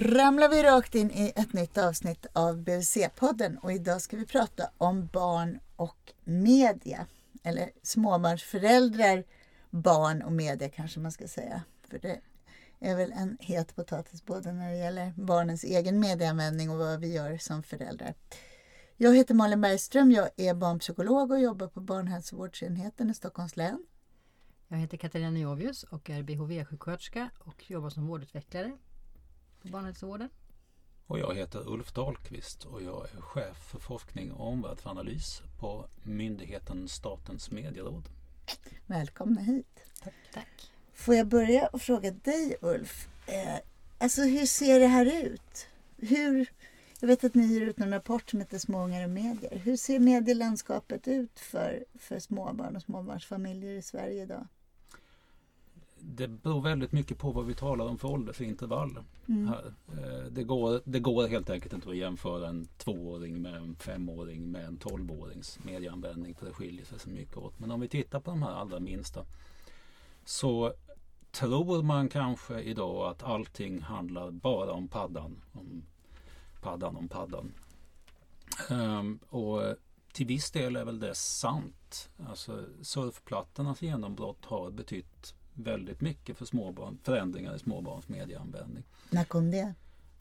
Ramlar vi rakt in i ett nytt avsnitt av BVC-podden och idag ska vi prata om barn och media. Eller småbarnsföräldrar, barn och media kanske man ska säga. För det är väl en het potatis både när det gäller barnens egen medieanvändning och vad vi gör som föräldrar. Jag heter Malin Bergström, jag är barnpsykolog och jobbar på barnhälsovårdsenheten i Stockholms län. Jag heter Katarina Jovius och är BHV-sjuksköterska och jobbar som vårdutvecklare på barnhälsovården. Och jag heter Ulf Dahlqvist och jag är chef för forskning och omvärldsanalys på myndigheten Statens medieråd. Välkomna hit. Tack. Tack. Får jag börja och fråga dig Ulf, eh, alltså hur ser det här ut? Hur, jag vet att ni ger ut en rapport som heter Småungar och medier. Hur ser medielandskapet ut för, för småbarn och småbarnsfamiljer i Sverige idag? Det beror väldigt mycket på vad vi talar om för åldersintervall. Mm. Eh, det, går, det går helt enkelt inte att jämföra en tvååring med en femåring med en tolvårings medieanvändning för det skiljer sig så mycket åt. Men om vi tittar på de här allra minsta så tror man kanske idag att allting handlar bara om paddan. Om paddan om paddan. Um, och till viss del är väl det sant. Alltså surfplattornas genombrott har betytt väldigt mycket för småbarn, förändringar i småbarns medieanvändning. När kom det?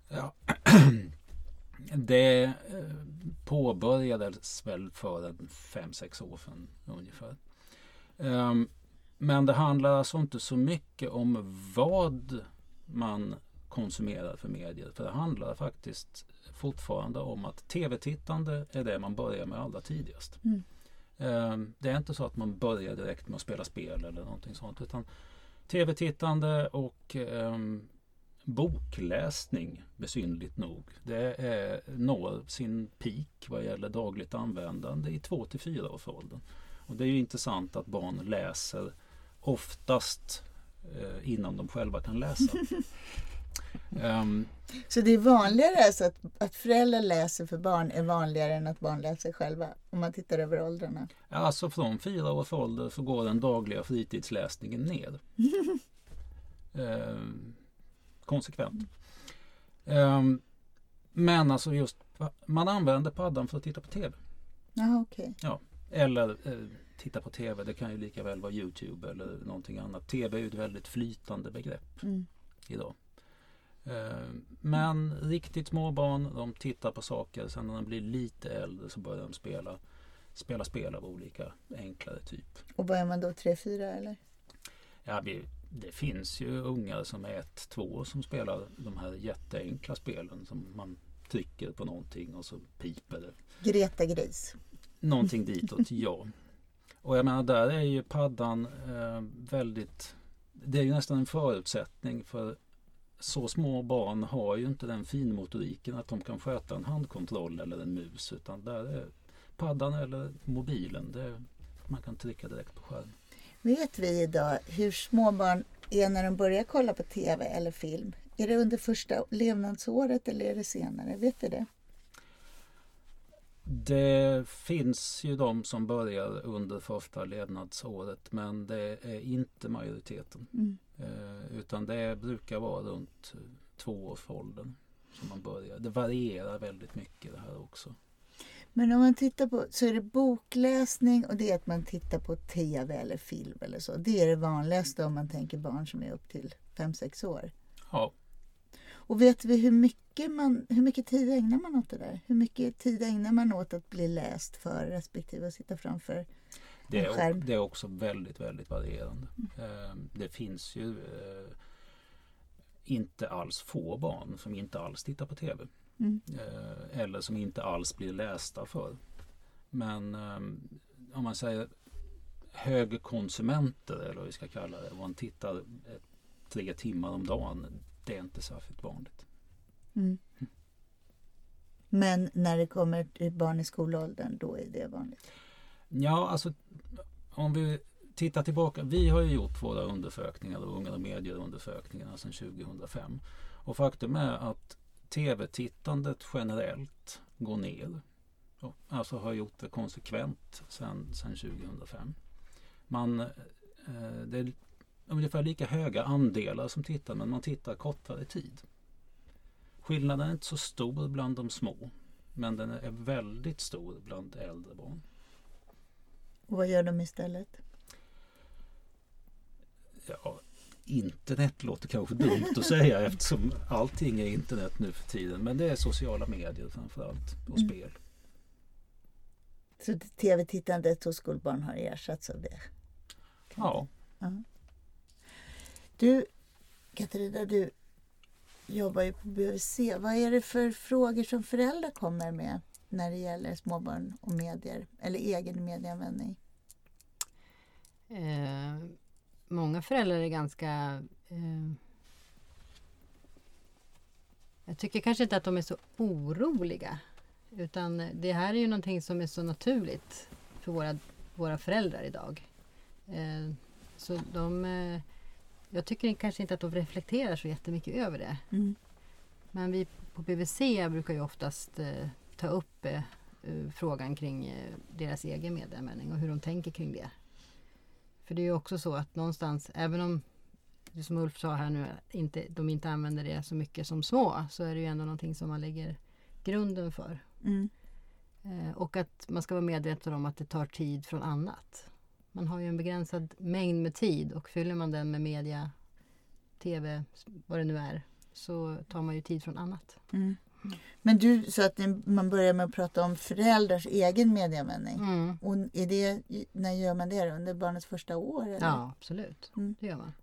Ja, det eh, påbörjades väl för en fem sex år sedan ungefär. Um, men det handlar alltså inte så mycket om vad man konsumerar för medier. För det handlar faktiskt fortfarande om att tv-tittande är det man börjar med allra tidigast. Mm. Ehm, det är inte så att man börjar direkt med att spela spel eller någonting sånt. Utan tv-tittande och ehm, bokläsning besynligt nog. Det är, når sin peak vad gäller dagligt användande i 2 till 4 års åldern. Och det är ju intressant att barn läser oftast eh, innan de själva kan läsa. um, så det är vanligare alltså att, att föräldrar läser för barn är vanligare än att barn läser själva om man tittar över åldrarna? Alltså från fyra års ålder så går den dagliga fritidsläsningen ner. um, konsekvent. Um, men alltså just man använder paddan för att titta på TV. Aha, okay. Ja, eller eh, titta på TV. Det kan ju lika väl vara Youtube eller någonting annat. TV är ju ett väldigt flytande begrepp mm. idag. Eh, men riktigt små barn de tittar på saker. Sen när de blir lite äldre så börjar de spela, spela spel av olika enklare typ. Och börjar man då 3-4 eller? Ja, det finns ju ungar som är 1-2 som spelar de här jätteenkla spelen som man trycker på någonting och så piper det. Greta Gris. Någonting ditåt, ja. Och jag menar där är ju paddan eh, väldigt Det är ju nästan en förutsättning för så små barn har ju inte den finmotoriken att de kan sköta en handkontroll eller en mus utan där är paddan eller mobilen. Det, man kan trycka direkt på skärmen. Vet vi idag hur små barn är när de börjar kolla på TV eller film? Är det under första levnadsåret eller är det senare? Vet vi det? Det finns ju de som börjar under första levnadsåret men det är inte majoriteten. Mm. Eh, utan det brukar vara runt tvåårsåldern som man börjar. Det varierar väldigt mycket det här också. Men om man tittar på så är det bokläsning och det är att man tittar på tv eller film eller så. Det är det vanligaste om man tänker barn som är upp till 5-6 år. Ja. Och vet vi hur mycket, man, hur mycket tid ägnar man åt det där? Hur mycket tid ägnar man åt att bli läst för respektive att sitta framför det är, skärm? Det är också väldigt, väldigt varierande. Mm. Det finns ju eh, inte alls få barn som inte alls tittar på TV. Mm. Eh, eller som inte alls blir lästa för. Men ehm, om man säger högkonsumenter eller vad vi ska kalla det. Om man tittar tre timmar om dagen det är inte särskilt vanligt. Mm. Men när det kommer till barn i skolåldern, då är det vanligt? Ja, alltså om vi tittar tillbaka. Vi har ju gjort våra undersökningar, unga och medieundersökningarna sedan 2005. Och faktum är att tv-tittandet generellt går ner. Alltså har gjort det konsekvent sedan 2005. Man, eh, det ungefär lika höga andelar som tittar men man tittar kortare tid. Skillnaden är inte så stor bland de små. Men den är väldigt stor bland äldre barn. Och vad gör de istället? Ja, internet låter kanske dumt att säga eftersom allting är internet nu för tiden. Men det är sociala medier framförallt och Mm. spel. Så tv-tittandet hos skolbarn har ersatts av det? Ja, Du, Katarina, du jobbar ju på BVC. Vad är det för frågor som föräldrar kommer med när det gäller småbarn och medier eller egen medieanvändning? Eh, många föräldrar är ganska... Eh, jag tycker kanske inte att de är så oroliga. Utan det här är ju någonting som är så naturligt för våra, våra föräldrar idag. Eh, så de... Eh, jag tycker kanske inte att de reflekterar så jättemycket över det. Mm. Men vi på BVC brukar ju oftast eh, ta upp eh, eh, frågan kring eh, deras egen medieanvändning och hur de tänker kring det. För det är ju också så att någonstans, även om som Ulf sa här nu, inte, de inte använder det så mycket som små, så är det ju ändå någonting som man lägger grunden för. Mm. Och att man ska vara medveten om att det tar tid från annat. Man har ju en begränsad mängd med tid och fyller man den med media, tv, vad det nu är, så tar man ju tid från annat. Mm. Men du sa att man börjar med att prata om föräldrars egen medieanvändning. Mm. Och är det, när gör man det? Under barnets första år? Eller? Ja, absolut. Mm. Det gör man.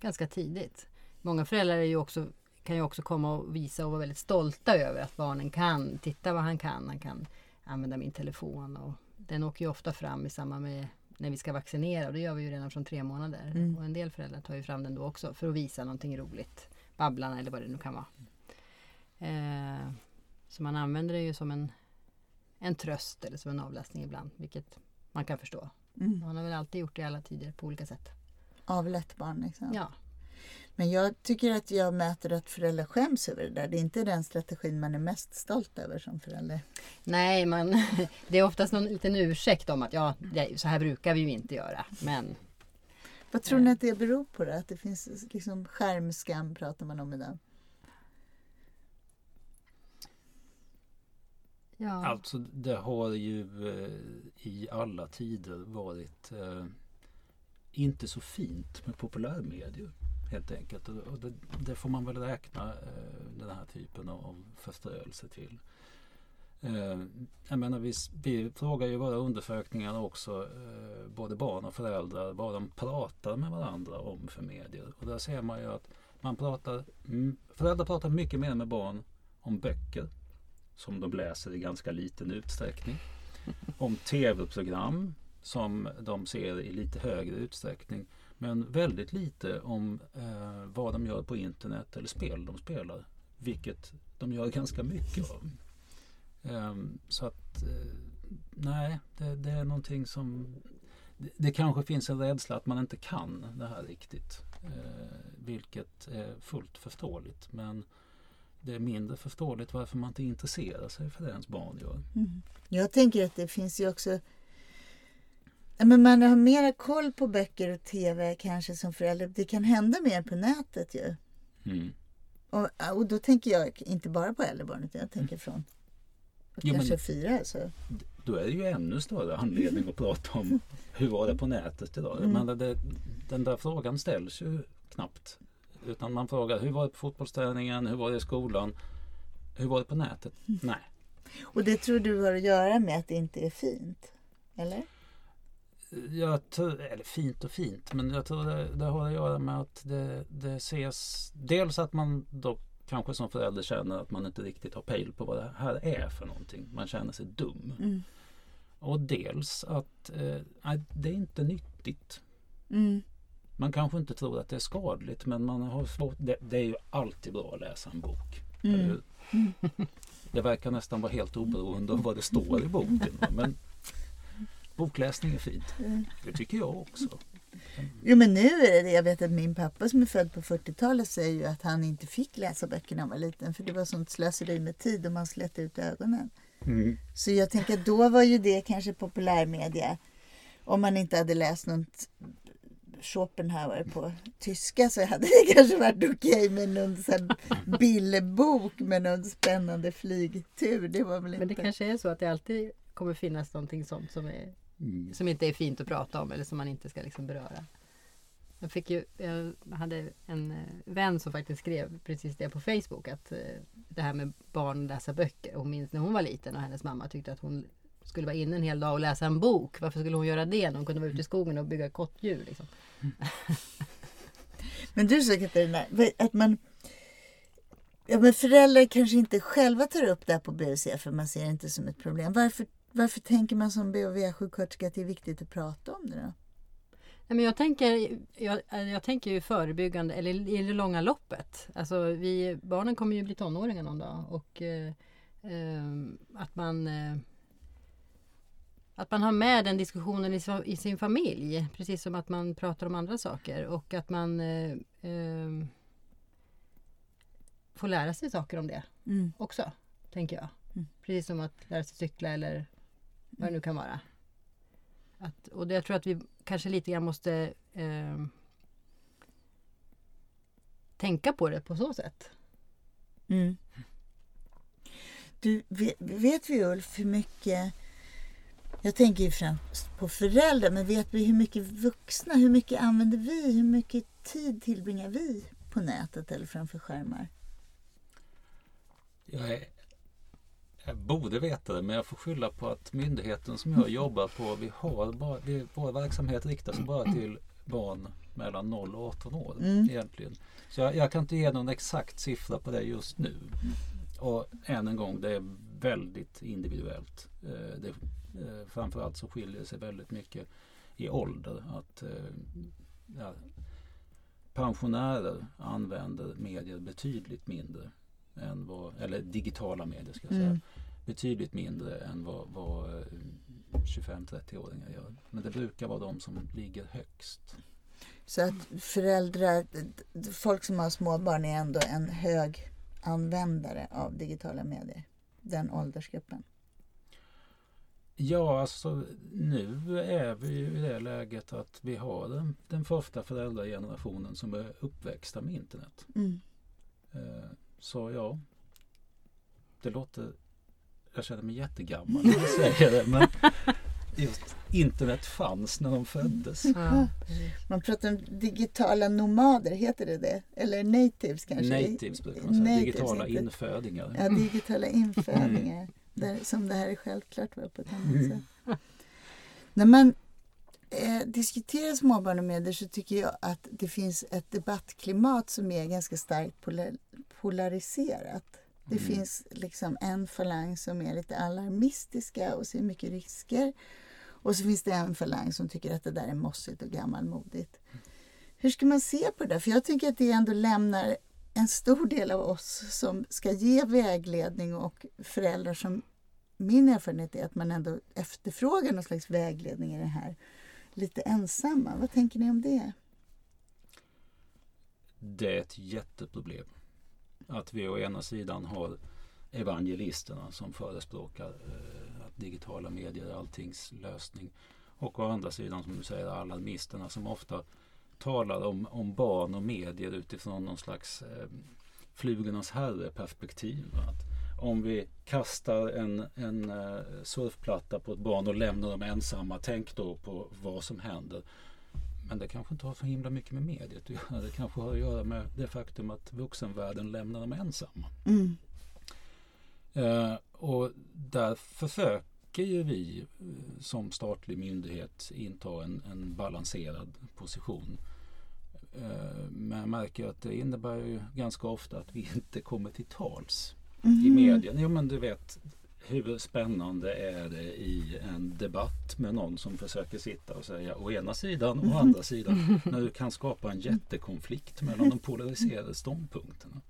Ganska tidigt. Många föräldrar är ju också, kan ju också komma och visa och vara väldigt stolta över att barnen kan. Titta vad han kan. Han kan använda min telefon. Och den åker ju ofta fram i samband med när vi ska vaccinera. Och det gör vi ju redan från tre månader. Mm. Och en del föräldrar tar ju fram den då också för att visa någonting roligt. Babblarna eller vad det nu kan vara. Eh, så man använder det ju som en, en tröst eller som en avlastning ibland. Vilket man kan förstå. Mm. Man har väl alltid gjort det i alla tider på olika sätt. Avlätt barn liksom. Ja, Men jag tycker att jag möter att föräldrar skäms över det där. Det är inte den strategin man är mest stolt över som förälder. nej, man, det är oftast någon liten ursäkt om att ja, så här brukar vi ju inte göra. Men Vad tror ni att det beror på? Det? Att det finns liksom skärmskam pratar man om idag. Ja, alltså det har ju eh, i alla tider varit eh, inte så fint med populärmedier helt enkelt. Och och det, det får man väl räkna eh, den här typen av förstörelse till. Eh, jag menar, vi, vi frågar ju i våra undersökningar också eh, både barn och föräldrar vad de pratar med varandra om för medier. Och där ser man ju att man pratar, mm, föräldrar pratar mycket mer med barn om böcker som de läser i ganska liten utsträckning. Om tv-program som de ser i lite högre utsträckning. Men väldigt lite om eh, vad de gör på internet eller spel de spelar. Vilket de gör ganska mycket av. Ehm, så att eh, nej, det, det är någonting som det, det kanske finns en rädsla att man inte kan det här riktigt. Eh, vilket är fullt förståeligt. Men det är mindre förståeligt varför man inte intresserar sig för det ens barn gör. Mm. Jag tänker att det finns ju också men man har mera koll på böcker och tv kanske som förälder. Det kan hända mer på nätet ju. Mm. Och, och då tänker jag inte bara på äldre barn utan jag tänker från Jo, men- kanske fyra. Alltså. Då är det ju ännu större anledning att prata om hur var det på nätet idag. Mm. Men det, den där frågan ställs ju knappt. Utan man frågar hur var det på fotbollsträningen, hur var det i skolan, hur var det på nätet? Mm. Nej. Och det tror du har att göra med att det inte är fint? Eller? Jag tror, eller fint och fint, men jag tror det, det har att göra med att det, det ses Dels att man då kanske som förälder känner att man inte riktigt har pejl på vad det här är för någonting. Man känner sig dum. Mm. Och dels att eh, det är inte nyttigt. Mm. Man kanske inte tror att det är skadligt men man har svårt. Det, det är ju alltid bra att läsa en bok. Mm. Det verkar nästan vara helt oberoende av vad det står i boken. Men bokläsning är fint. Det tycker jag också. Jo men nu är det. Jag vet att min pappa som är född på 40-talet säger ju att han inte fick läsa böcker när han var liten för det var sånt slöseri med tid och man slet ut ögonen. Mm. Så jag tänker att då var ju det kanske populärmedia om man inte hade läst något Schopenhauer på tyska så hade det kanske varit okej med någon sån här bilderbok med någon spännande flygtur. Det var väl inte... Men det kanske är så att det alltid kommer finnas någonting sånt som, är, Mm. som inte är fint att prata om eller som man inte ska liksom beröra. Jag, fick ju, jag hade en eh, vän som faktiskt skrev precis det på Facebook att eh, det här med barn läsa böcker. Hon minns när hon var liten och hennes mamma tyckte att hon skulle vara inne en hel dag och läsa en bok. Varför skulle hon göra det när hon kunde vara ute i skogen och bygga kottdjur? Liksom? Men du sa Katarina, att man... Ja, men föräldrar kanske inte själva tar upp det här på BUC för man ser det inte som ett problem. Varför, varför tänker man som BHV-sjuksköterska att det är viktigt att prata om det då? Nej, men jag, tänker, jag, jag tänker ju förebyggande, eller i det långa loppet. Alltså vi, barnen kommer ju bli tonåringar någon dag och eh, eh, att man eh, att man har med den diskussionen i, sin familj, precis som att man pratar om andra saker och att man eh, eh, får lära sig saker om det Mm. också, tänker jag. Mm. Precis som att lära sig cykla eller vad det nu kan vara. Att, och det, jag tror att vi kanske lite grann måste eh, tänka på det på så sätt. Mm. Du, vet, vet vi Ulf hur mycket jag tänker ju främst på föräldrar, men vet vi hur mycket vuxna, hur mycket använder vi, hur mycket tid tillbringar vi på nätet eller framför skärmar? Jag, är, jag borde veta det men jag får skylla på att myndigheten som jag jobbar på, vi har bara, vi, vår verksamhet riktar sig bara till barn mellan 0 och 18 år Mm. egentligen. Så jag, jag kan inte ge någon exakt siffra på det just nu. Och än en gång, det är väldigt individuellt. Eh, det, eh, framförallt så skiljer det sig väldigt mycket i ålder. Att eh, ja, pensionärer använder medier betydligt mindre än vad, eller digitala medier ska jag säga, Mm. betydligt mindre än vad, vad eh, 25-30-åringar gör. Men det brukar vara de som ligger högst. Så att föräldrar, folk som har småbarn är ändå en hög användare av digitala medier. Den åldersgruppen. Ja, alltså nu är vi ju i det läget att vi har den, den första föräldragenerationen som är uppväxta med internet. Mm. Eh, Så ja, det låter... Jag känner mig jättegammal när jag säger det. Men just internet fanns när de föddes. Ja, Man pratar om digitala nomader, heter det det? Eller natives kanske? Natives brukar man säga. Natives, Digitala inte- infödingar. Ja, digitala infödingar. Där, som det här är självklart var på ett annat Mm. sätt. När man eh, diskuterar småbarn och medier så tycker jag att det finns ett debattklimat som är ganska starkt pola- polariserat. Det Mm. finns liksom en falang som är lite alarmistiska och ser mycket risker. Och så finns det en falang som tycker att det där är mossigt och gammalmodigt. Hur ska man se på det? För jag tycker att det ändå lämnar en stor del av oss som ska ge vägledning och föräldrar som min erfarenhet är att man ändå efterfrågar någon slags vägledning i det här lite ensamma. Vad tänker ni om det? Det är ett jätteproblem. Att vi å ena sidan har evangelisterna som förespråkar eh, att digitala medier är alltings lösning. Och å andra sidan som du säger alarmisterna som ofta talar om, om barn och medier utifrån någon slags eh, flugornas herre-perspektiv. Om vi kastar en, en eh, surfplatta på ett barn och lämnar dem ensamma, tänk då på vad som händer. Men det kanske inte har så himla mycket med mediet att göra. Det kanske har att göra med det faktum att vuxenvärlden lämnar dem ensamma. Mm. Eh, och där försöker ju vi eh, som statlig myndighet inta en, en balanserad position. Eh, men jag märker att det innebär ju ganska ofta att vi inte kommer till tals i Mhm. medien. Jo men du vet hur spännande är det i en debatt med någon som försöker sitta och säga å ena sidan och å andra sidan när du kan skapa en jättekonflikt mellan de polariserade ståndpunkterna.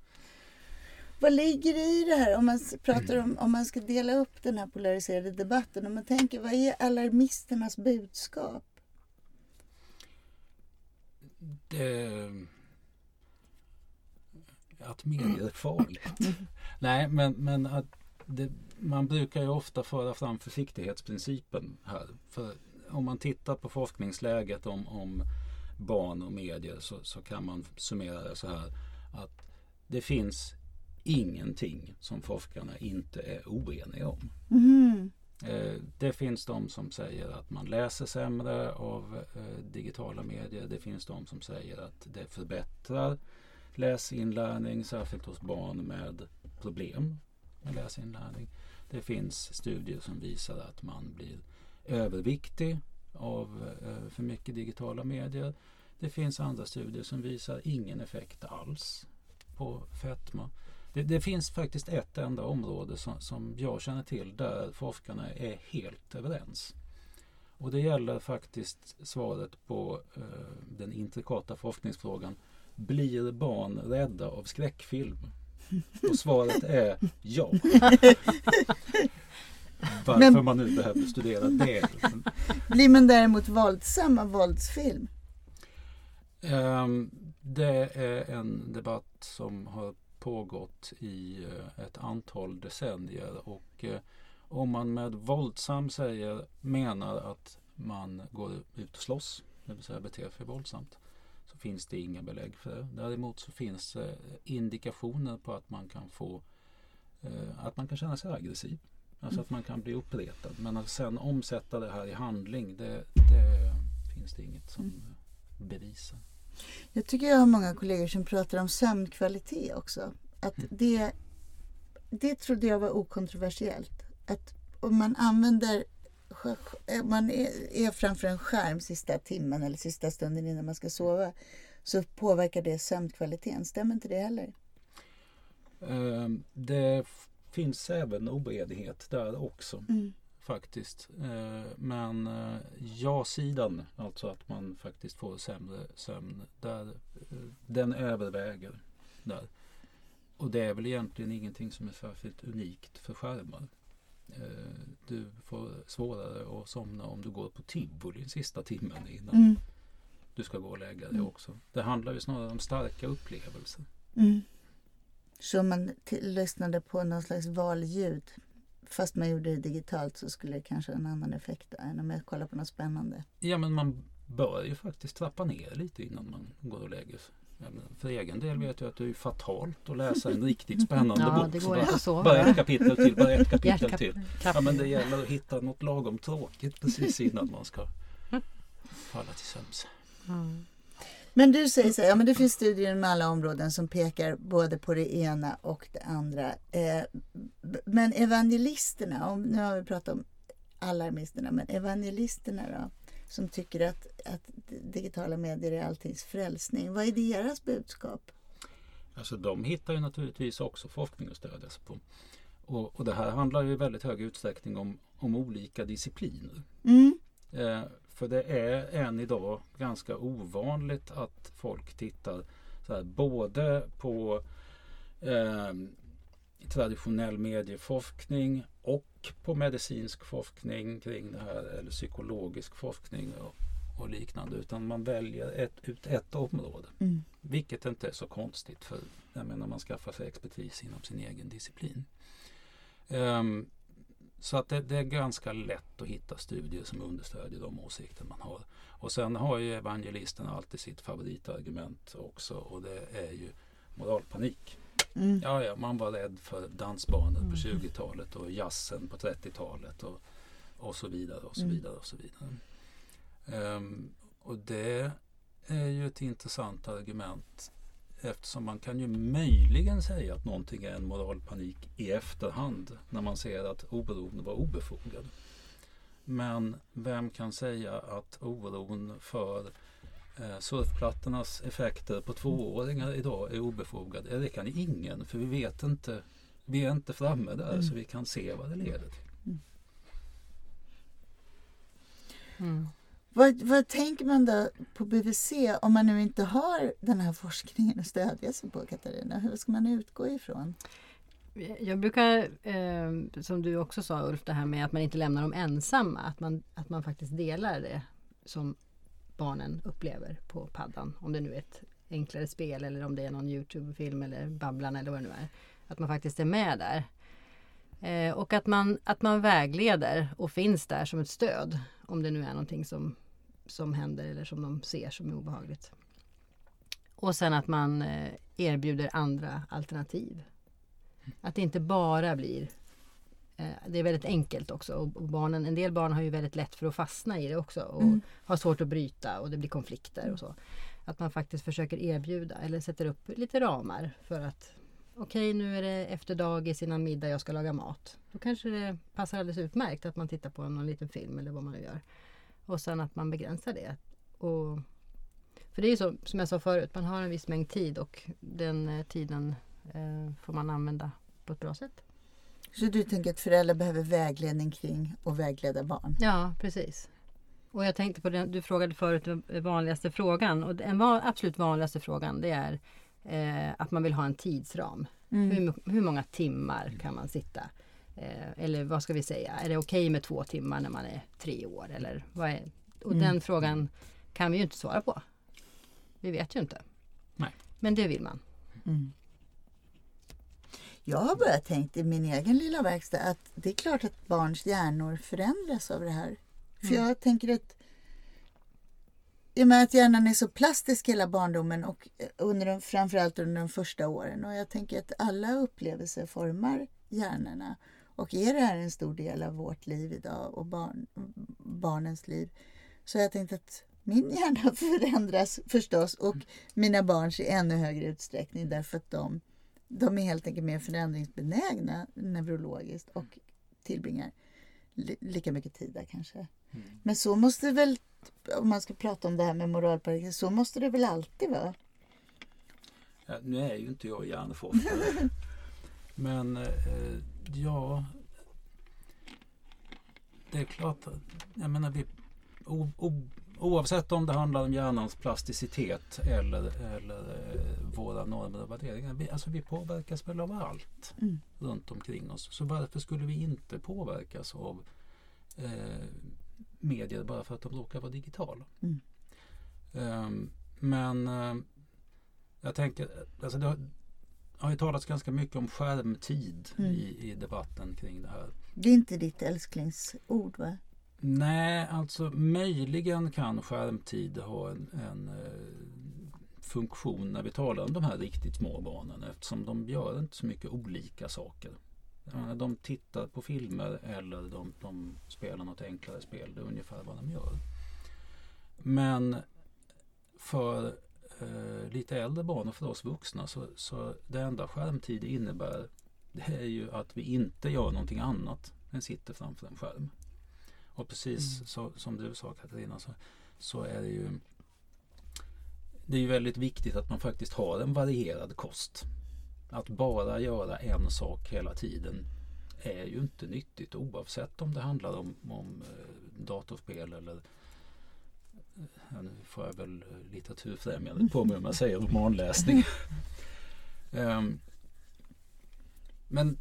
Vad ligger i det här om man pratar om om man ska dela upp den här polariserade debatten? Om man tänker vad är alarmisternas budskap? Det, att medier är farligt. Nej, men, men att det, man brukar ju ofta föra fram försiktighetsprincipen här. För om man tittar på forskningsläget om, om barn och medier så, så kan man summera det så här att det finns ingenting som forskarna inte är oeniga om. Mm. Eh, det finns de som säger att man läser sämre av eh, digitala medier. Det finns de som säger att det förbättrar läsinlärning, särskilt hos barn med problem med läsinlärning. Det finns studier som visar att man blir överviktig av eh, för mycket digitala medier. Det finns andra studier som visar ingen effekt alls på fetma. Det, det finns faktiskt ett enda område som, som jag känner till där forskarna är helt överens. Och det gäller faktiskt svaret på eh, den intrikata forskningsfrågan Blir barn rädda av skräckfilm? Och svaret är ja. Varför Men- man nu behöver studera det. Blir man däremot våldsam av våldsfilm? Ehm, Det är en debatt som har pågått i eh, ett antal decennier och eh, om man med våldsam säger menar att man går ut och slåss, det vill säga beter sig våldsamt, så finns det inga belägg för det. Däremot så finns det indikationer på att man kan få eh, att man kan känna sig aggressiv. Alltså att man kan bli uppretad. Men att sen omsätta det här i handling, det, det finns det inget som bevisar. Jag tycker jag har många kollegor som pratar om sömnkvalitet också. Att det, det trodde jag var okontroversiellt. Att om man använder sk- man är, framför en skärm sista timmen eller sista stunden innan man ska sova så påverkar det sömnkvaliteten. Stämmer inte det heller? Eh, Det finns även oenighet där också Mm. Faktiskt. Eh, Men eh, ja-sidan, alltså att man faktiskt får sämre sömn, där, eh, den överväger där. Och det är väl egentligen ingenting som är särskilt unikt för skärmar. Du får svårare att somna om du går på tivoli sista timmen innan Mm. du ska gå och lägga dig också. Det handlar ju snarare om starka upplevelser. Mm. Så man lyssnade på någon slags valljud fast man gjorde det digitalt så skulle det kanske ha en annan effekt då, än om jag kollar på något spännande. Ja men man bör ju faktiskt trappa ner lite innan man går och lägger sig. För egen del vet jag att det är fatalt att läsa en riktigt spännande Ja, bok. det Så går bara, bara ett kapitel till, bara ett kapitel till. Ja men det gäller att hitta något lagom tråkigt precis innan man ska falla till sömns. Mm. Men du säger så här, ja men det finns studier med alla områden som pekar både på det ena och det andra. Eh, men evangelisterna, om, nu har vi pratat om alarmisterna, men evangelisterna då? Som tycker att, att digitala medier är alltings frälsning. Vad är deras budskap? Alltså de hittar ju naturligtvis också forskning att stödja sig på. Och, och det här handlar ju i väldigt hög utsträckning om, om olika discipliner. Mm. Eh, för det är än idag ganska ovanligt att folk tittar så här, både på eh, traditionell medieforskning och på medicinsk forskning kring det här eller psykologisk forskning och, och liknande. Utan man väljer ett, ut ett område. Mm. Vilket inte är så konstigt för jag menar, man skaffar sig expertis inom sin egen disciplin. Ehm, så att det, det är ganska lätt att hitta studier som understödjer de åsikter man har. Och sen har ju evangelisterna alltid sitt favoritargument också och det är ju moralpanik. Mm. Ja, ja, man var rädd för dansbanor på 20-talet och jazzen på 30-talet och, och så vidare och så Mm. vidare och så vidare. Ehm, och det är ju ett intressant argument eftersom man kan ju möjligen säga att någonting är en moralpanik i efterhand när man ser att oron var obefogad. Men vem kan säga att oron för eh, surfplattornas effekter på tvååringar idag är obefogad? Det kan ingen för vi vet inte. Vi är inte framme där så vi kan se vad det leder till. Mm. Vad, vad tänker man då på BVC om man nu inte har den här forskningen att stödja sig på, Katarina? Hur ska man utgå ifrån? Jag brukar, eh, som du också sa Ulf, det här med att man inte lämnar dem ensamma. Att man, att man faktiskt delar det som barnen upplever på paddan. Om det nu är ett enklare spel eller om det är någon Youtube-film eller Babblan eller vad det nu är. Att man faktiskt är med där. Eh, och att man, att man vägleder och finns där som ett stöd. Om det nu är någonting som som händer eller som de ser som är obehagligt. Och sen att man eh, erbjuder andra alternativ. Att det inte bara blir eh, det är väldigt enkelt också och barnen, en del barn har ju väldigt lätt för att fastna i det också och Mm. har svårt att bryta och det blir konflikter och så. Att man faktiskt försöker erbjuda eller sätter upp lite ramar för att okej nu är det efter dagis innan middag jag ska laga mat. Då kanske det passar alldeles utmärkt att man tittar på någon liten film eller vad man nu gör. Och sen att man begränsar det. Och, för det är ju så som jag sa förut, man har en viss mängd tid och den eh, tiden eh, får man använda på ett bra sätt. Så du tänker att föräldrar behöver vägledning kring och vägleda barn? Ja, precis. Och jag tänkte på det, du frågade förut den vanligaste frågan och den va- absolut vanligaste frågan det är eh, att man vill ha en tidsram. Mm. Hur, hur många timmar kan man sitta? Eh, eller vad ska vi säga, är det okej med två timmar när man är tre år? Eller vad är, och Mm. den frågan kan vi ju inte svara på. Vi vet ju inte. Nej. Men det vill man. Mm. Jag har bara tänkt i min egen lilla verkstad att det är klart att barns hjärnor förändras av det här. För Mm. jag tänker att i och med att hjärnan är så plastisk hela barndomen och under de, framförallt under de första åren. Och jag tänker att alla upplevelser formar hjärnorna. Och är det här en stor del av vårt liv idag och barn, barnens liv. Så jag tänkte att min hjärna förändras förstås och mina barns i ännu högre utsträckning därför att de, de är helt enkelt mer förändringsbenägna neurologiskt och tillbringar li, lika mycket tid där kanske. Men så måste väl, om man ska prata om det här med moralparagraf, så måste det väl alltid vara? Ja, nu är ju inte jag hjärnforskare. Men eh, ja, det är klart jag menar, vi, o, o, oavsett om det handlar om hjärnans plasticitet eller, eller eh, våra normer och värderingar. Vi, alltså vi påverkas väl av allt Mm. runt omkring oss. Så varför skulle vi inte påverkas av eh, medier bara för att de råkar vara digitala? Mm. Ehm, men eh, jag tänker, alltså det har, ju talats ganska mycket om skärmtid Mm. i, i debatten kring det här. Det är inte ditt älsklingsord va? Nej, alltså möjligen kan skärmtid ha en, en eh, funktion när vi talar om de här riktigt små barnen eftersom de gör inte så mycket olika saker. Menar, De tittar på filmer eller de, de spelar något enklare spel. Det är ungefär vad de gör. Men för eh, lite äldre barn och för oss vuxna så, så det enda skärmtid innebär det är ju att vi inte gör någonting annat än sitter framför en skärm. Och precis så, som du sa Katarina så, så är det ju det är ju väldigt viktigt att man faktiskt har en varierad kost. Att bara göra en sak hela tiden är ju inte nyttigt oavsett om det handlar om, om eh, datorspel eller ja, nu får jag väl litteraturfrämjandet på mig om jag säger romanläsning. Ehm, men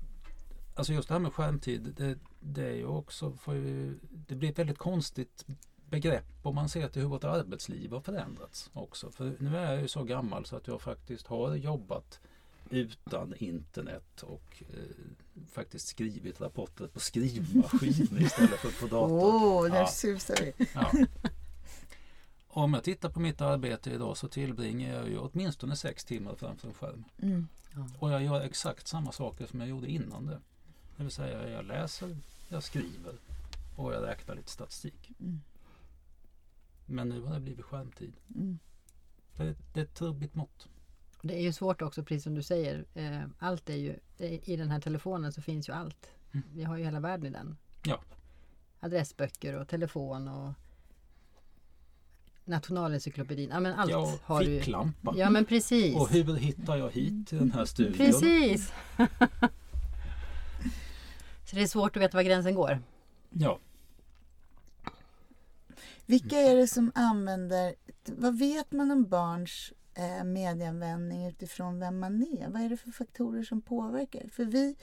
alltså just det här med skärmtid det, det är ju också ju, det blir ett väldigt konstigt begrepp om man ser till hur vårt arbetsliv har förändrats också. För nu är jag ju så gammal så att jag faktiskt har jobbat utan internet och eh, faktiskt skrivit rapporter på skrivmaskin istället för på dator. Åh, där Ja. susar vi. Ja. Om jag tittar på mitt arbete idag så tillbringar jag ju åtminstone sex timmar framför en skärm. Mm. Och jag gör exakt samma saker som jag gjorde innan det. Det vill säga jag läser, jag skriver och jag räknar lite statistik. Mm. Men nu har det blivit skärmtid. Mm. Det är, det är ett trubbigt mått. Det är ju svårt också, precis som du säger. Eh, allt är ju, eh, I den här telefonen så finns ju allt. Mm. Vi har ju hela världen i den. Ja. Adressböcker och telefon och Nationalencyklopedin. Ja men allt Jag har du. ficklampa. Ja men precis. Och hur hittar jag hit till den här studion? Precis! så det är svårt att veta var gränsen går. Ja, Vilka är det som använder, vad vet man om barns eh, medieanvändning utifrån vem man är? Vad är det för faktorer som påverkar? För vi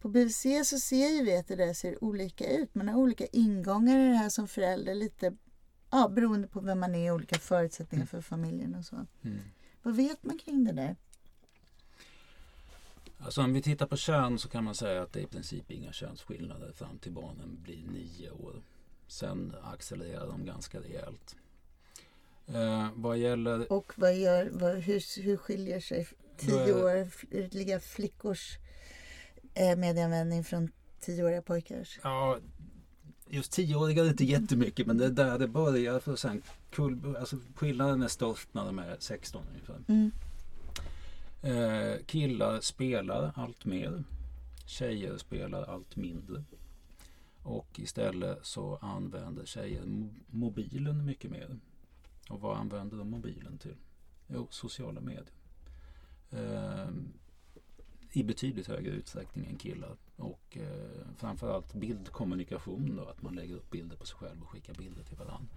på BVC så ser ju vi att det där ser olika ut. Man har olika ingångar i det här som förälder, lite ja, beroende på vem man är, olika förutsättningar för familjen och så. mm. Vad vet man kring det där? Alltså om vi tittar på kön så kan man säga att det är i princip inga könsskillnader fram till barnen blir nio år. Sen accelererar de ganska rejält. Eh, vad gäller... Och vad gör, vad, hur, hur skiljer sig tioåriga flickors eh, medieanvändning från tioåriga pojkars? Ja, just tioåriga är inte jättemycket men det är där det börjar. För sen, kul, alltså, skillnaden är störst när de är 16 ungefär. Mm. Eh, killar spelar allt mer. Tjejer spelar allt mindre. Och istället så använder tjejer mobilen mycket mer. Och vad använder de mobilen till? Jo, sociala medier. Eh, I betydligt högre utsträckning än killar. Och eh, framförallt bildkommunikation då, att man lägger upp bilder på sig själv och skickar bilder till varandra.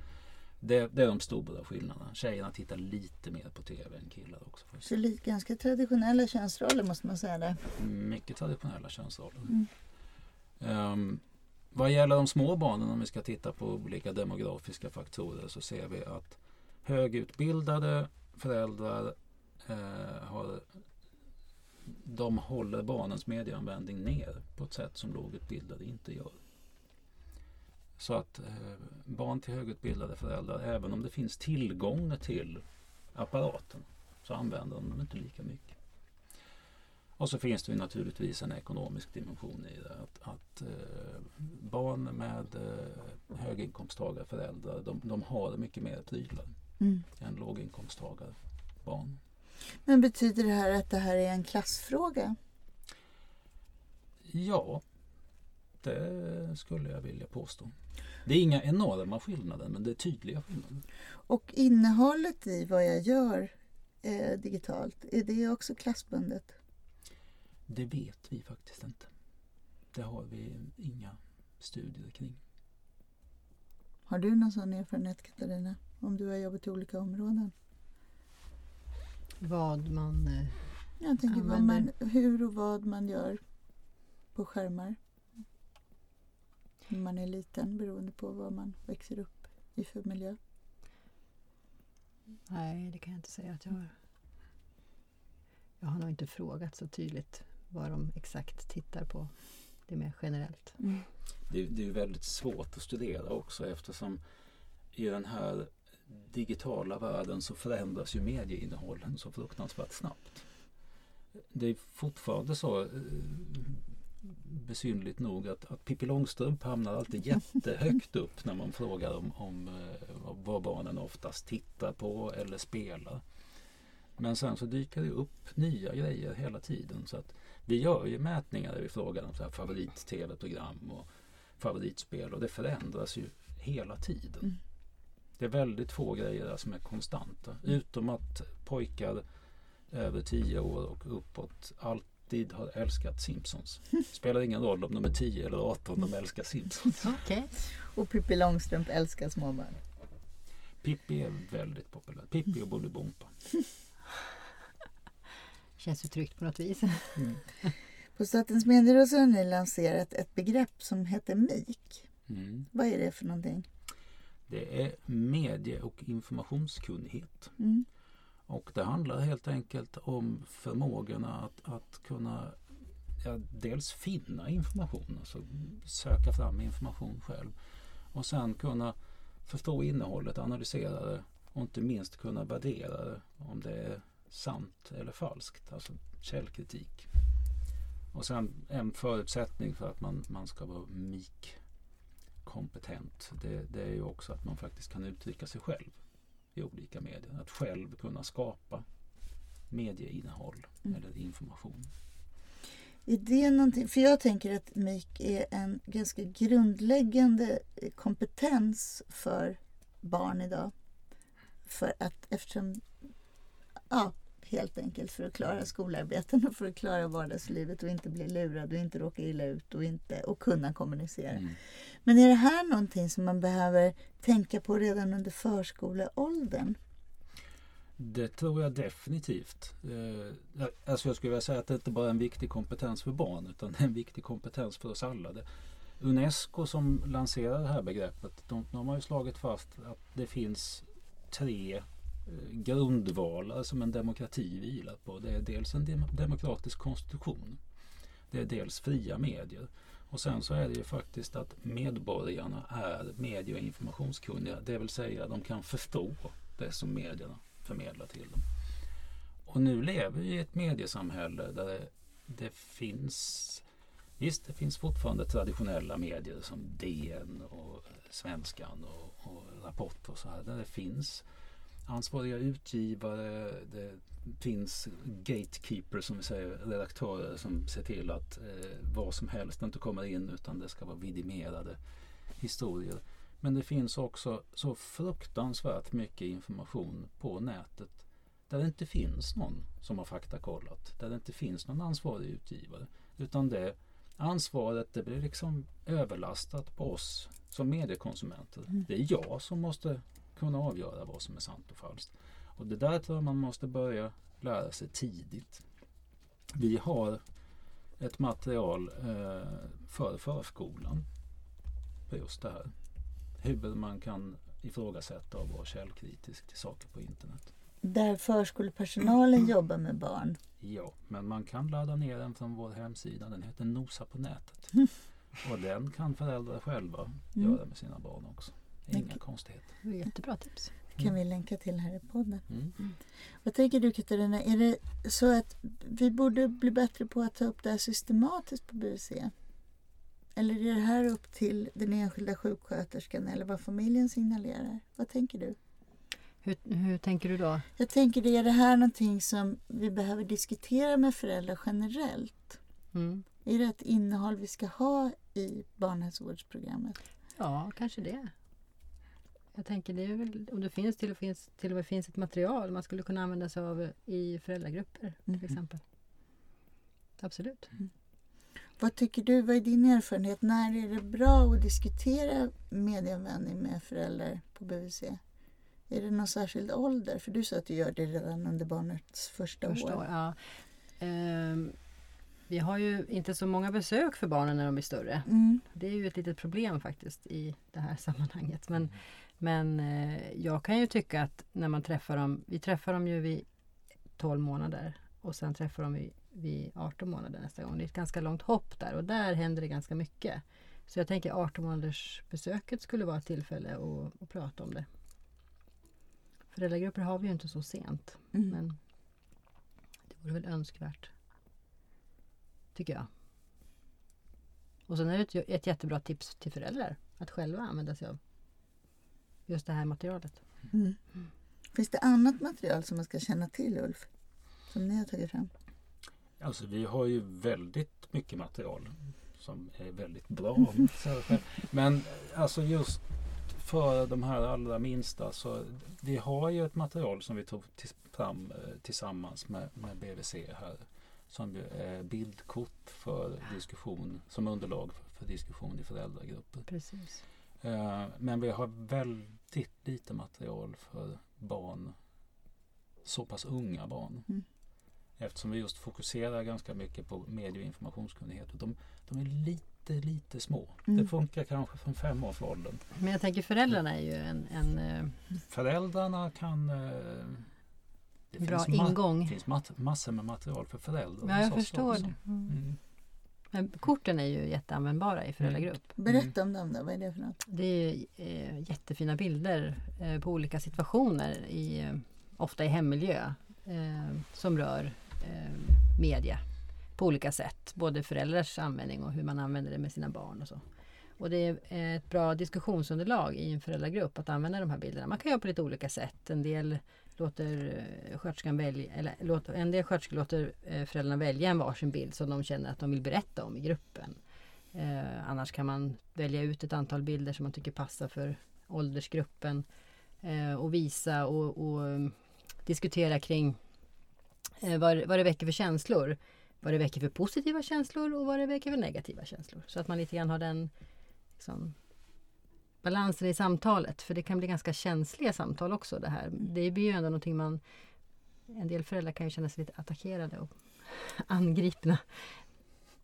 Det, det, är de stora skillnaderna. Tjejerna tittar lite mer på TV än killar också. Så lite, ganska traditionella könsroller måste man säga där. Mycket traditionella könsroller. Mm. Um, vad gäller de små barnen, om vi ska titta på olika demografiska faktorer, så ser vi att högutbildade föräldrar eh, har, de håller barnens medieanvändning ner på ett sätt som lågutbildade inte gör. Så att eh, barn till högutbildade föräldrar, även om det finns tillgång till apparaten, så använder de dem inte lika mycket. Och så finns det ju naturligtvis en ekonomisk dimension i det. Att, att eh, barn med eh, höginkomsttagare föräldrar, de, de har mycket mer prylar mm. än låginkomsttagare barn. Men betyder det här att det här är en klassfråga? Ja, det skulle jag vilja påstå. Det är inga enorma skillnader men det är tydliga skillnader. Och innehållet i vad jag gör eh, digitalt, är det också klassbundet? Det vet vi faktiskt inte. Det har vi inga studier kring. Har du någon sån erfarenhet Katarina? Om du har jobbat i olika områden? Vad man eh, Jag tänker vad man, hur och vad man gör på skärmar. När man är liten beroende på vad man växer upp i för miljö. Nej, det kan jag inte säga att jag har. Jag har nog inte frågat så tydligt vad de exakt tittar på. Det är mer generellt. Mm. Det, det, är väldigt svårt att studera också eftersom i den här digitala världen så förändras ju medieinnehållen så fruktansvärt snabbt. Det är fortfarande så eh, besynligt nog att, att Pippi Långstrump hamnar alltid jättehögt upp när man frågar om, om eh, vad barnen oftast tittar på eller spelar. Men sen så dyker det upp nya grejer hela tiden. Så att vi gör ju mätningar där vi frågar om favorit-tv-program och favoritspel och det förändras ju hela tiden. Det är väldigt få grejer där som är konstanta. Utom att pojkar över 10 år och uppåt alltid har älskat Simpsons. Spelar ingen roll om de är 10 eller 18, de älskar Simpsons. okay. Och Pippi Långstrump älskar småbarn. Pippi är väldigt populär. Pippi och Bolibompa. Känns ju tryggt på något vis. Mm. På Statens medieråd har ni lanserat ett begrepp som heter MIK. Mm. Vad är det för någonting? Det är medie och informationskunnighet. Mm. Och det handlar helt enkelt om förmågorna att, att kunna ja, dels finna information, alltså söka fram information själv. Och sen kunna förstå innehållet, analysera det och inte minst kunna värdera det om det är sant eller falskt, alltså källkritik. Och sen en förutsättning för att man, man ska vara MIK kompetent det, det, är ju också att man faktiskt kan uttrycka sig själv i olika medier. Att själv kunna skapa medieinnehåll mm. eller information. Är det någonting, för jag tänker att MIK är en ganska grundläggande kompetens för barn idag. För att eftersom ja, helt enkelt för att klara skolarbeten och för att klara vardagslivet och inte bli lurad och inte råka illa ut och, inte, och kunna kommunicera. Mm. Men är det här någonting som man behöver tänka på redan under förskoleåldern? Det tror jag definitivt. Eh, alltså jag skulle vilja säga att det inte bara är en viktig kompetens för barn utan det är en viktig kompetens för oss alla. Unesco som lanserar det här begreppet de, de har ju slagit fast att det finns tre grundvalar som en demokrati vilar på. Det är dels en demokratisk konstitution. Det är dels fria medier. Och sen så är det ju faktiskt att medborgarna är medie och informationskunniga. Det vill säga de kan förstå det som medierna förmedlar till dem. Och nu lever vi i ett mediesamhälle där det, det finns Visst, det finns fortfarande traditionella medier som DN och Svenskan och, och Rapport och så här. Där det finns ansvariga utgivare, det finns gatekeepers som vi säger, redaktörer som ser till att eh, vad som helst inte kommer in utan det ska vara vidimerade historier. Men det finns också så fruktansvärt mycket information på nätet där det inte finns någon som har faktakollat, där det inte finns någon ansvarig utgivare. Utan det ansvaret det blir liksom överlastat på oss som mediekonsumenter. Mm. Det är jag som måste kunna avgöra vad som är sant och falskt. Och det där tror jag man måste börja lära sig tidigt. Vi har ett material eh, för förskolan på just det här. Hur man kan ifrågasätta och vara källkritisk till saker på internet. Där förskolepersonalen jobbar med barn? Ja, men man kan ladda ner den från vår hemsida. Den heter Nosa på nätet. Och den kan föräldrar själva mm. göra med sina barn också. Inga konstigheter. Jättebra tips. kan vi länka till här i podden. Mm. Mm. Vad tänker du Katarina, är det så att vi borde bli bättre på att ta upp det här systematiskt på BVC? Eller är det här upp till den enskilda sjuksköterskan eller vad familjen signalerar? Vad tänker du? Hur, hur tänker du då? Jag tänker, är det här någonting som vi behöver diskutera med föräldrar generellt? Mm. Är det ett innehåll vi ska ha i barnhälsovårdsprogrammet? Ja, kanske det. Jag tänker det är väl, om det finns till och, finns, till och med finns ett material man skulle kunna använda sig av i föräldragrupper till mm. exempel. Absolut. Mm. Vad tycker du, vad är din erfarenhet? När är det bra att diskutera medieanvändning med föräldrar på BVC? Är det någon särskild ålder? För du sa att du gör det redan under barnets första, första år. Ja. Ehm, vi har ju inte så många besök för barnen när de är större. Mm. Det är ju ett litet problem faktiskt i det här sammanhanget. Men, men eh, jag kan ju tycka att när man träffar dem, vi träffar dem ju vid 12 månader och sen träffar dem vid, vid 18 månader nästa gång. Det är ett ganska långt hopp där och där händer det ganska mycket. Så jag tänker 18 månaders besöket skulle vara ett tillfälle att, att prata om det. Föräldragrupper har vi ju inte så sent. Mm. Men det vore väl önskvärt. Tycker jag. Och sen är det ett, ett jättebra tips till föräldrar att själva använda sig av just det här materialet. Mm. Mm. Finns det annat material som man ska känna till Ulf? Som ni har tagit fram? Alltså vi har ju väldigt mycket material som är väldigt bra. Men alltså just för de här allra minsta så vi har ju ett material som vi tog fram eh, tillsammans med, med BVC här som är bildkort för diskussion som underlag för, för diskussion i föräldragrupper. Precis. Eh, men vi har väldigt lite material för barn, så pass unga barn. Mm. Eftersom vi just fokuserar ganska mycket på medie och informationskunnighet. De, de är lite lite, små. Mm. Det funkar kanske från fem års åldern. Men jag tänker föräldrarna är ju en... en eh, föräldrarna kan... Eh, det bra ingång. Det finns massor med material för föräldrar. Ja, jag förstår det. Mm. Men korten är ju jätteanvändbara i föräldragrupp. Mm. Berätta om dem då, vad är det för något? Det är eh, jättefina bilder eh, på olika situationer, i, eh, ofta i hemmiljö, eh, som rör media på olika sätt. Både föräldrars användning och hur man använder det med sina barn och så. Och det är eh, ett bra diskussionsunderlag i en föräldragrupp att använda de här bilderna. Man kan göra på lite olika sätt. En del låter eh, sköterskan välja, eller låter, en del sköterskor låter eh, föräldrarna välja en varsin bild som de känner att de vill berätta om i gruppen. Eh, annars kan man välja ut ett antal bilder som man tycker passar för åldersgruppen eh, och visa och, och mm, diskutera kring eh, vad, vad det väcker för känslor vad det väcker för positiva känslor och vad det väcker för negativa känslor. Så att man lite grann har den liksom, balansen i samtalet. För det kan bli ganska känsliga samtal också det här. Det blir ju ändå någonting man... En del föräldrar kan ju känna sig lite attackerade och angripna.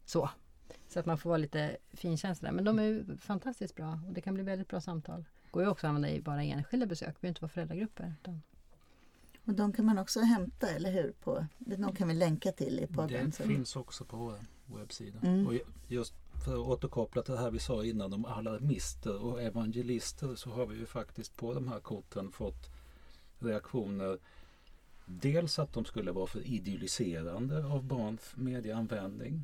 Så. Så att man får vara lite finkänslig. Men de är ju fantastiskt bra och det kan bli väldigt bra samtal. Det går ju också att använda i bara enskilda besök, det behöver inte vara föräldragrupper. Utan och de kan man också hämta, eller hur? På, de kan vi länka till i podden. Det finns också på webbsida. Mm. Och just för att återkoppla till det här vi sa innan om alarmister och evangelister så har vi ju faktiskt på de här korten fått reaktioner. Dels att de skulle vara för idylliserande av barns medieanvändning.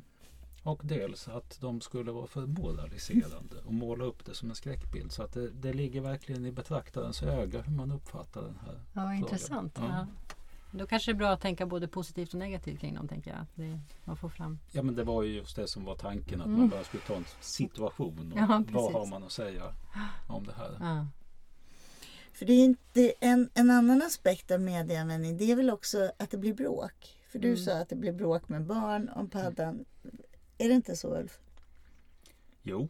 Och dels att de skulle vara för moraliserande och måla upp det som en skräckbild. Så att det, det ligger verkligen i betraktarens öga hur man uppfattar den här Ja, frågan. intressant. Ja. Ja. Då kanske det är bra att tänka både positivt och negativt kring dem, tänker jag. Att det, man får fram... Ja men det var ju just det som var tanken att Mm. man bara skulle ta en situation och Ja, vad har man att säga om det här. Ja. För det är inte en, en annan aspekt av medieanvändning. Det är väl också att det blir bråk. För du Mm. sa att det blir bråk med barn om paddan. Är det inte så Ulf? Jo,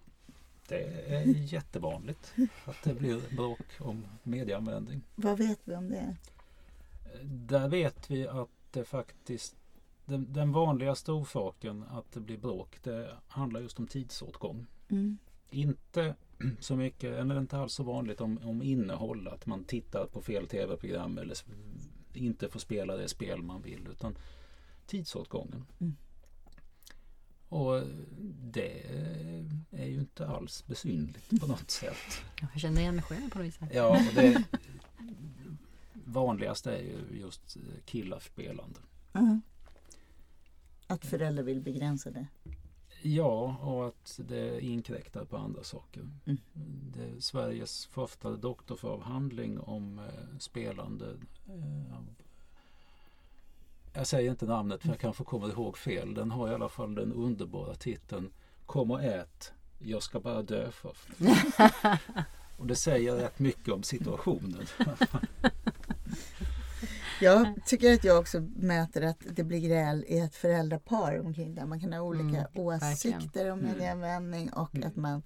det är jättevanligt att det blir bråk om medieanvändning. Vad vet vi om det? Där vet vi att det faktiskt den, den vanligaste orsaken att det blir bråk det handlar just om tidsåtgång. Mm. Inte så mycket, eller inte alls så vanligt om, om innehåll, att man tittar på fel tv-program eller inte får spela det spel man vill utan tidsåtgången. Mm. Och det är ju inte alls besynligt på något sätt. Jag känner igen mig själv på något vis. Ja, det vanligaste är ju just killars spelande. Ja. Att föräldrar vill begränsa det. Ja, och att det inkräktar på andra saker. Mm. Det Sveriges första doktorsavhandling om eh, spelande. Eh, jag säger inte namnet för jag kanske kommer ihåg fel. Den har i alla fall den underbara titeln Kom och ät, jag ska bara dö först. och det säger rätt mycket om situationen. Jag tycker att jag också mäter att det blir gräl i ett föräldrapar omkring det. Man kan ha olika Mm, åsikter om Mm. medieanvändning och Mm. att man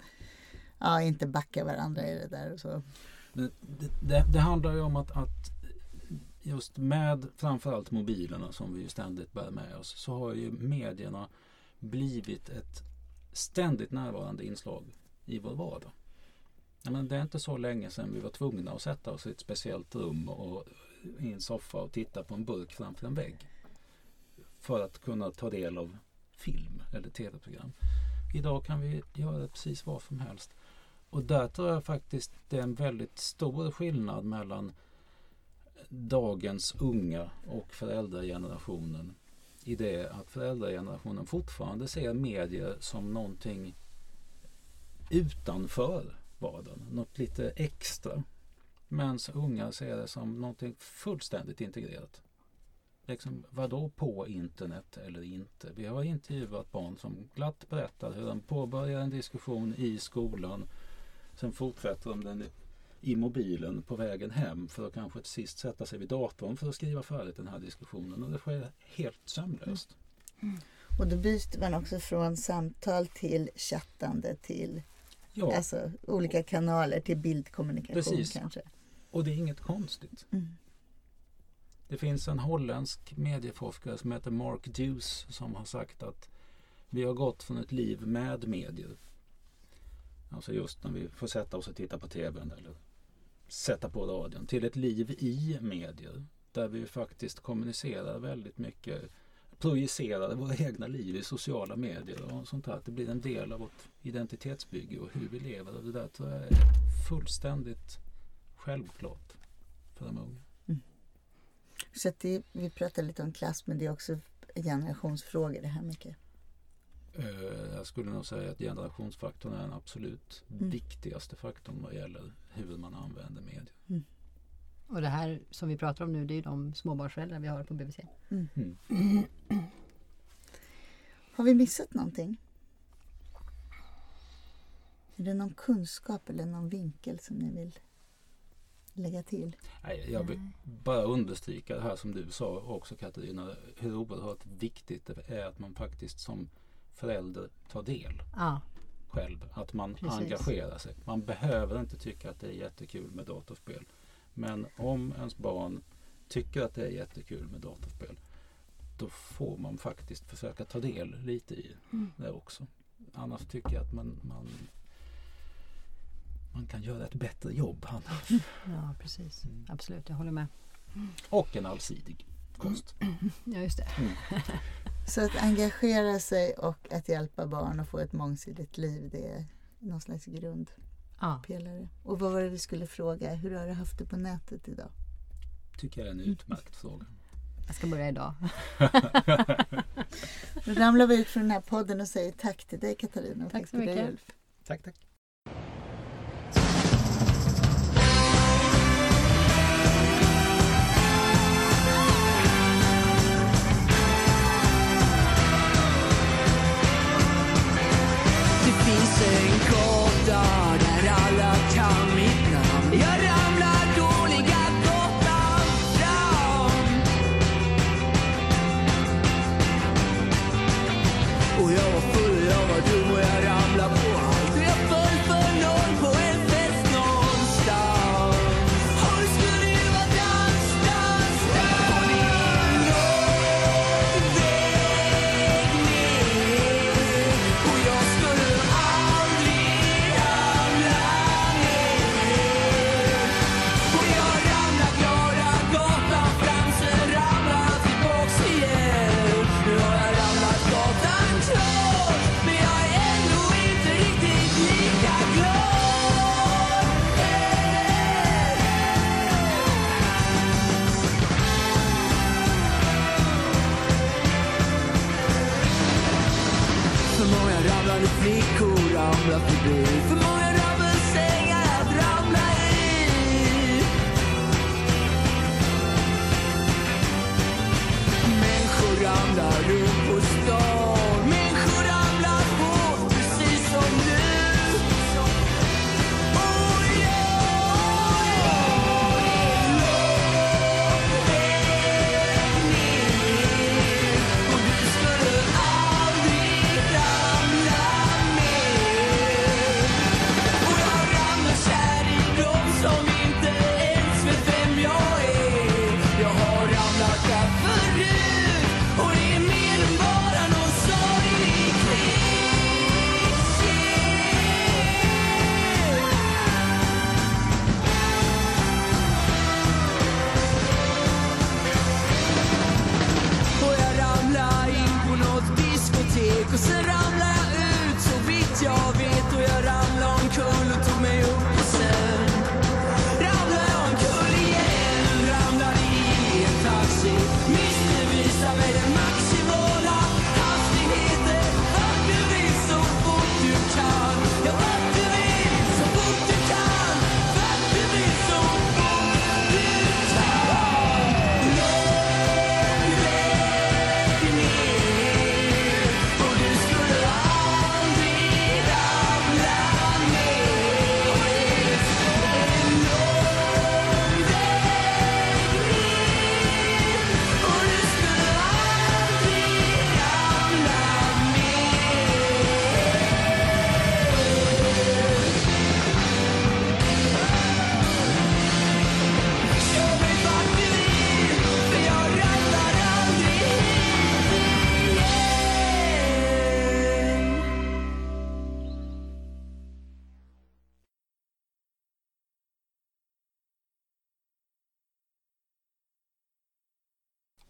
ja, inte backar varandra i det där. Och så. Det, det, det handlar ju om att, att just med framförallt mobilerna som vi ständigt bär med oss så har ju medierna blivit ett ständigt närvarande inslag i vår vardag. Men det är inte så länge sedan vi var tvungna att sätta oss i ett speciellt rum och i en soffa och titta på en burk framför en vägg. För att kunna ta del av film eller tv-program. Idag kan vi göra precis vad som helst. Och där tror jag faktiskt det är en väldigt stor skillnad mellan dagens unga och föräldragenerationen. I det att föräldragenerationen fortfarande ser medier som någonting utanför vardagen. Något lite extra. Medan unga ser det som någonting fullständigt integrerat. Liksom, vadå på internet eller inte? Vi har intervjuat barn som glatt berättar hur de påbörjar en diskussion i skolan Sen fortsätter de den i mobilen på vägen hem för att kanske till sist sätta sig vid datorn för att skriva färdigt den här diskussionen. Och det sker helt sömlöst. Och då byter man också från samtal till chattande till Ja, alltså, olika kanaler till bildkommunikation Precis. kanske. Och det är inget konstigt. Mm. Det finns en holländsk medieforskare som heter Mark Dews som har sagt att vi har gått från ett liv med medier. Alltså just när vi får sätta oss och titta på tvn eller sätta på radion. Till ett liv i medier. Där vi faktiskt kommunicerar väldigt mycket. Projicerar våra egna liv i sociala medier och sånt där. Det blir en del av vårt identitetsbygge och hur vi lever. Och det där tror jag är fullständigt självklart för de unga. Så att det, vi pratar lite om klass men det är också generationsfrågor det här mycket. Eh, Jag skulle nog säga att generationsfaktorn är den absolut Mm. viktigaste faktorn vad gäller hur man använder medier. Och det här som vi pratar om nu det är de småbarnsföräldrar vi har på BVC. Mm. Har vi missat någonting? Är det någon kunskap eller någon vinkel som ni vill lägga till? Nej, jag vill bara understryka det här som du sa också Katarina. Hur oerhört viktigt det är att man faktiskt som förälder tar del Ja, själv. Att man Precis. engagerar sig. Man behöver inte tycka att det är jättekul med datorspel. Men om ens barn tycker att det är jättekul med datorspel då får man faktiskt försöka ta del lite i Mm. det också. Annars tycker jag att man, man, man kan göra ett bättre jobb annars. ja precis. Mm. Absolut, jag håller med. Och en allsidig kost. Ja, just det. Mm. Så att engagera sig och att hjälpa barn att få ett mångsidigt liv det är någon slags grundpelare. Ja. Och vad var det vi skulle fråga? Hur har du haft det på nätet idag? tycker jag är en utmärkt fråga. Jag ska börja idag. Då ramlar vi ut från den här podden och säger tack till dig Katarina. Och Tack så till dig, mycket. Ulf. Tack, tack. Det